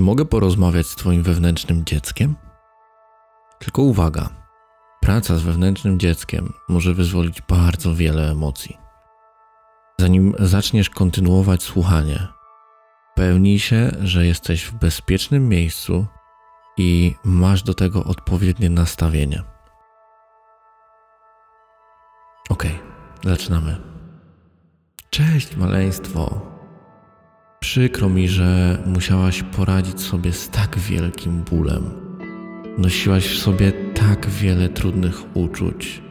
Czy mogę porozmawiać z Twoim wewnętrznym dzieckiem? Tylko uwaga. Praca z wewnętrznym dzieckiem może wyzwolić bardzo wiele emocji. Zanim zaczniesz kontynuować słuchanie, pewnij się, że jesteś w bezpiecznym miejscu i masz do tego odpowiednie nastawienie. Ok, zaczynamy. Cześć, maleństwo. Przykro mi, że musiałaś poradzić sobie z tak wielkim bólem. Nosiłaś w sobie tak wiele trudnych uczuć.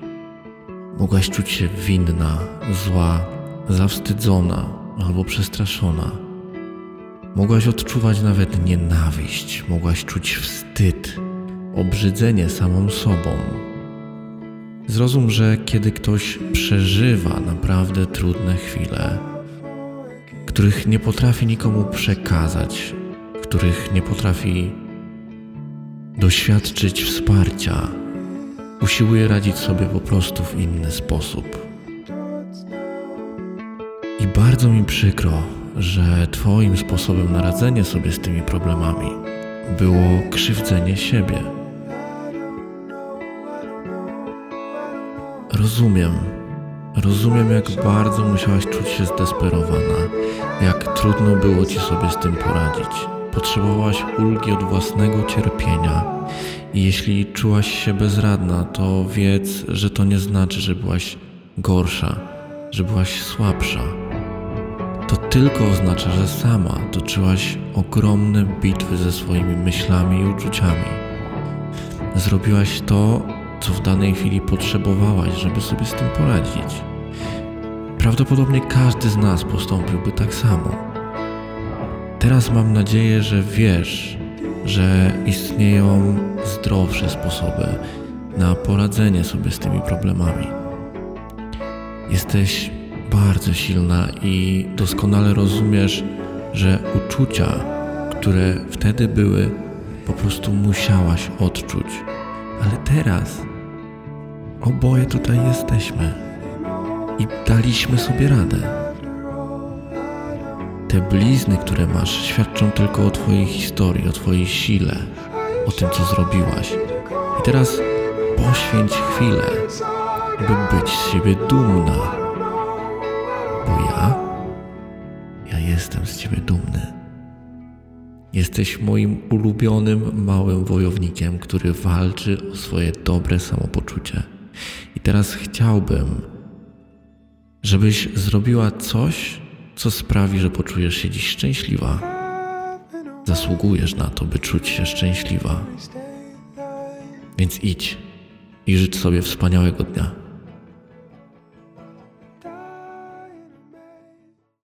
Mogłaś czuć się winna, zła, zawstydzona albo przestraszona. Mogłaś odczuwać nawet nienawiść, mogłaś czuć wstyd, obrzydzenie samą sobą. Zrozum, że kiedy ktoś przeżywa naprawdę trudne chwile, których nie potrafi nikomu przekazać, których nie potrafi doświadczyć wsparcia, usiłuje radzić sobie po prostu w inny sposób. I bardzo mi przykro, że Twoim sposobem na radzenie sobie z tymi problemami było krzywdzenie siebie. Rozumiem, rozumiem, jak bardzo musiałaś czuć się zdesperowana, jak trudno było ci sobie z tym poradzić. Potrzebowałaś ulgi od własnego cierpienia. I jeśli czułaś się bezradna, to wiedz, że to nie znaczy, że byłaś gorsza, że byłaś słabsza. To tylko oznacza, że sama toczyłaś ogromne bitwy ze swoimi myślami i uczuciami. Zrobiłaś to, co w danej chwili potrzebowałaś, żeby sobie z tym poradzić. Prawdopodobnie każdy z nas postąpiłby tak samo. Teraz mam nadzieję, że wiesz, że istnieją zdrowsze sposoby na poradzenie sobie z tymi problemami. Jesteś bardzo silna i doskonale rozumiesz, że uczucia, które wtedy były, po prostu musiałaś odczuć. Ale teraz oboje tutaj jesteśmy i daliśmy sobie radę. Te blizny, które masz, świadczą tylko o Twojej historii, o Twojej sile, o tym, co zrobiłaś. I teraz poświęć chwilę, by być z siebie dumna. Bo ja, ja jestem z Ciebie dumny. Jesteś moim ulubionym małym wojownikiem, który walczy o swoje dobre samopoczucie. I teraz chciałbym, żebyś zrobiła coś, co sprawi, że poczujesz się dziś szczęśliwa. Zasługujesz na to, by czuć się szczęśliwa. Więc idź i życz sobie wspaniałego dnia.